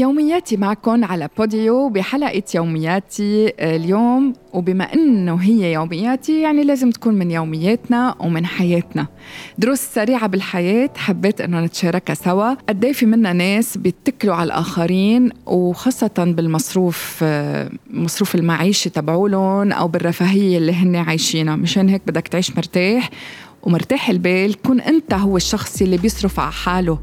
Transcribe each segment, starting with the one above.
يومياتي معكم على بوديو بحلقة يومياتي اليوم. وبما إنه هي يومياتي يعني لازم تكون من يومياتنا ومن حياتنا. دروس سريعة بالحياة حبيت إنه نتشاركها سوا. قد إيه في منا ناس بيتكلوا على الآخرين وخاصة بالمصروف مصروف المعيشة تبعولهم أو بالرفاهية اللي هن عايشينها. مشان هيك بدك تعيش مرتاح ومرتاح البال كون أنت هو الشخص اللي بيصرف على حاله.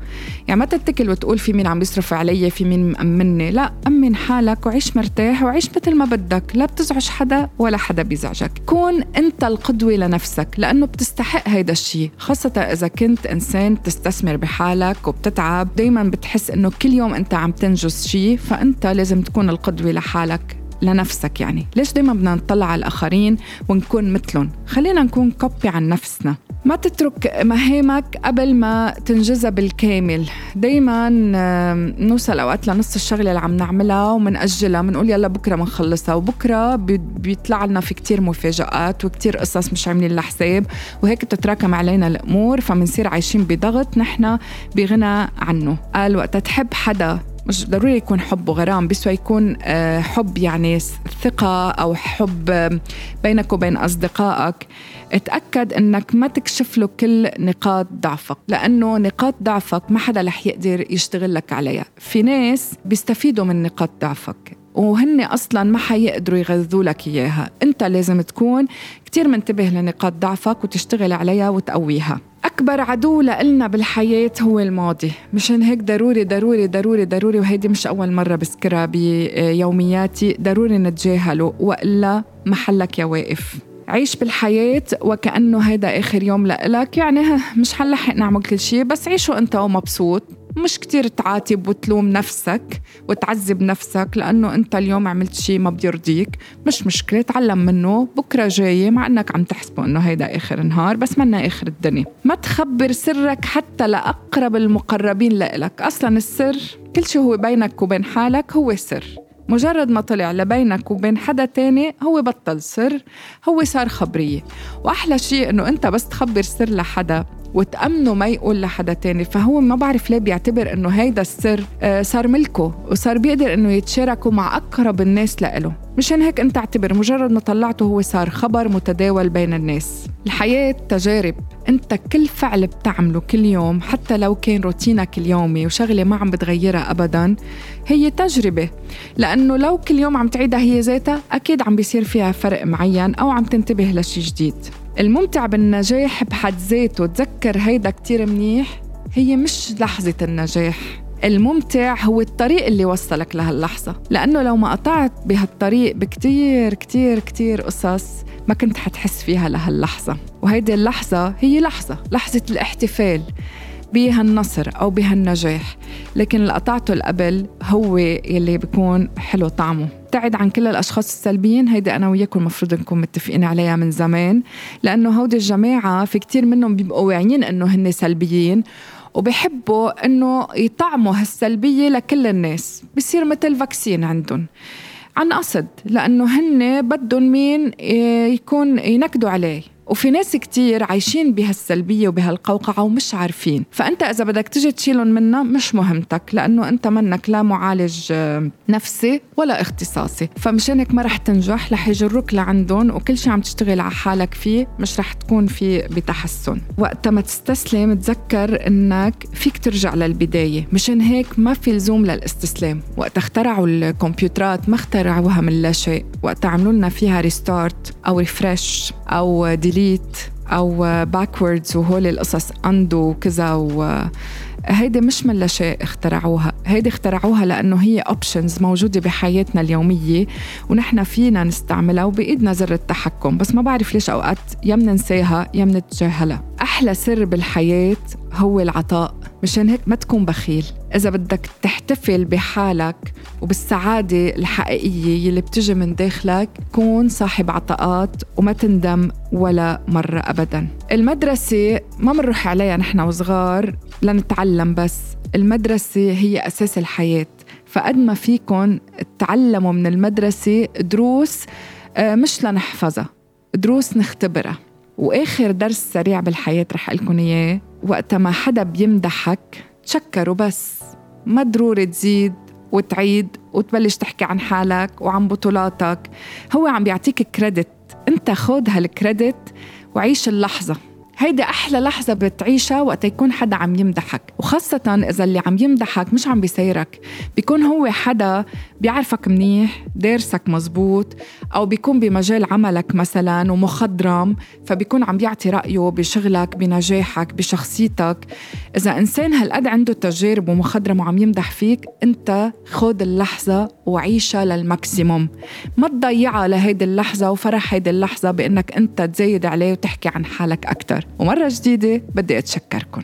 يعني ما تتكل وتقول في مين عم بيصرف علي في مين مأمني لا أمن حالك وعيش مرتاح وعيش مثل ما بدك. لا بتزعج حدا ولا حدا بيزعجك. كون أنت القدوة لنفسك لأنه بتستحق هيدا الشيء خاصة إذا كنت إنسان تستثمر بحالك وبتتعب. دايما بتحس إنه كل يوم أنت عم تنجز شيء فأنت لازم تكون القدوة لحالك لنفسك يعني. ليش دايما بدنا نطلع على الآخرين ونكون مثلهم؟ خلينا نكون كوبي عن نفسنا. ما تترك مهامك قبل ما تنجزها بالكامل. دايما نوصل أوقات لنص الشغلة اللي عم نعملها ومنأجلها بنقول يلا بكرة بنخلصها وبكرة بيطلع لنا في كتير مفاجآت وكتير قصص مش عاملين لها حساب وهيك بتتراكم علينا الأمور فبنصير عايشين بضغط نحن بغنى عنه. قال وقت تحب حدا مش ضروري يكون حب وغرام بس يكون آه، حب يعني ثقة أو حب بينك وبين أصدقائك. اتأكد أنك ما تكشف له كل نقاط ضعفك لأنه نقاط ضعفك ما حدا رح يقدر يشتغل لك عليها. في ناس بيستفيدوا من نقاط ضعفك وهن أصلا ما حيقدروا يغذوا لك إياها. أنت لازم تكون كتير منتبه لنقاط ضعفك وتشتغل عليها وتقويها. أكبر عدو لإلنا بالحياة هو الماضي. مشان هيك ضروري ضروري ضروري ضروري وهيدي مش أول مرة بذكرها بيومياتي ضروري نتجاهله. وإلا محلك يا واقف. عيش بالحياة وكأنه هيدا آخر يوم لإلك. يعني مش حنلحق نعمل كل شيء بس عيشه أنت ومبسوط. مش كتير تعاتب وتلوم نفسك وتعذب نفسك لأنه أنت اليوم عملت شيء ما بيرضيك مش مشكلة تعلم منه. بكرة جاي مع أنك عم تحسبه أنه هيدا آخر نهار بس منا آخر الدنيا. ما تخبر سرك حتى لأقرب المقربين لإلك. أصلا السر كل شيء هو بينك وبين حالك هو سر. مجرد ما طلع لبينك وبين حدا تاني هو بطل سر هو صار خبرية. وأحلى شيء إنه أنت بس تخبر سر لحدا. وتأمنه ما يقول لحدا تاني. فهو ما بعرف ليه بيعتبر إنه هيدا السر آه، صار ملكه وصار بيقدر إنه يتشاركه مع أقرب الناس لإله. مشان هيك أنت اعتبر مجرد ما طلعته هو صار خبر متداول بين الناس. الحياة تجارب. أنت كل فعل بتعمله كل يوم حتى لو كان روتينك اليومي وشغلة ما عم بتغيرها ابدا هي تجربة. لأنه لو كل يوم عم تعيدها هي ذاتها أكيد عم بيصير فيها فرق معين أو عم تنتبه لشي جديد. الممتع بالنجاح بحد ذاته تذكر هيدا كتير منيح؟ هي مش لحظة النجاح. الممتع هو الطريق اللي وصلك لهاللحظة. لأنه لو ما قطعت بهالطريق بكتير كتير كتير قصص ما كنت حتحس فيها لهاللحظة. وهيدي اللحظة هي لحظة لحظة الاحتفال بهالنصر أو بهالنجاح. لكن اللي قطعته قبل هو يلي بيكون حلو طعمه. ابتعد عن كل الأشخاص السلبيين هيدي أنا وياكم المفروض نكون متفقين عليها من زمان لأنه هودي الجماعة في كتير منهم بيبقوا واعيين إنه هن سلبيين وبحبوا إنه يطعموا هالسلبية لكل الناس بصير مثل فاكسين عندهم. عن قصد لأنه هن بدهم مين يكون ينكدوا عليه. وفي ناس كتير عايشين بهالسلبية وبهالقوقعة ومش عارفين. فأنت إذا بدك تجي تشيلهم منها مش مهمتك لأنه أنت منك لا معالج آه، نفسي ولا اختصاصي. فمشانك ما رح تنجح رح يجروك لعندهم وكل شيء عم تشتغل على حالك فيه مش رح تكون في بتحسن. وقت ما تستسلم تذكر إنك فيك ترجع للبداية. مشان هيك ما في لزوم للاستسلام. وقت اخترعوا الكمبيوترات ما اخترعوها من لا شيء. وقت عملوا لنا فيها restart أو refresh أو delete delete أو backwards وهول القصص undo وكذا هيدي مش من لا شيء اخترعوها. هيدي اخترعوها لأنه هي options موجودة بحياتنا اليومية ونحن فينا نستعملها وبإيدنا زر التحكم. بس ما بعرف ليش أوقات يا مننساها يا منتجاهلها. أحلى سر بالحياة هو العطاء. مشان هيك ما تكون بخيل. إذا بدك تحتفل بحالك وبالسعادة الحقيقية يلي بتجي من داخلك كون صاحب عطاءات وما تندم ولا مرة أبدا. المدرسة ما منروح عليها نحن وصغار لنتعلم بس. المدرسة هي أساس الحياة. فقد ما فيكن تعلموا من المدرسة دروس آه، مش لنحفظها دروس نختبرها. وآخر درس سريع بالحياة رح لكم إياه وقت ما حدا بيمدحك تشكروا بس. ما ضروري تزيد وتعيد وتبلش تحكي عن حالك وعن بطولاتك. هو عم بيعطيك كريدت انت خود هالكريدت وعيش اللحظة. هيدي أحلى لحظة بتعيشها وقت يكون حدا عم يمدحك. وخاصة إذا اللي عم يمدحك مش عم بيسيرك. بيكون هو حدا بيعرفك منيح دارسك مزبوط أو بيكون بمجال عملك مثلا ومخضرم فبيكون عم بيعطي رأيه بشغلك بنجاحك بشخصيتك. إذا إنسان هالقد عنده تجارب ومخضرم وعم يمدح فيك أنت خود اللحظة وعيشها للماكسيموم. ما تضيعها لهيدي اللحظة وفرح هيدي اللحظة بأنك أنت تزايد عليه وتحكي عن حالك أكتر. ومرة جديدة بدي أتشكركم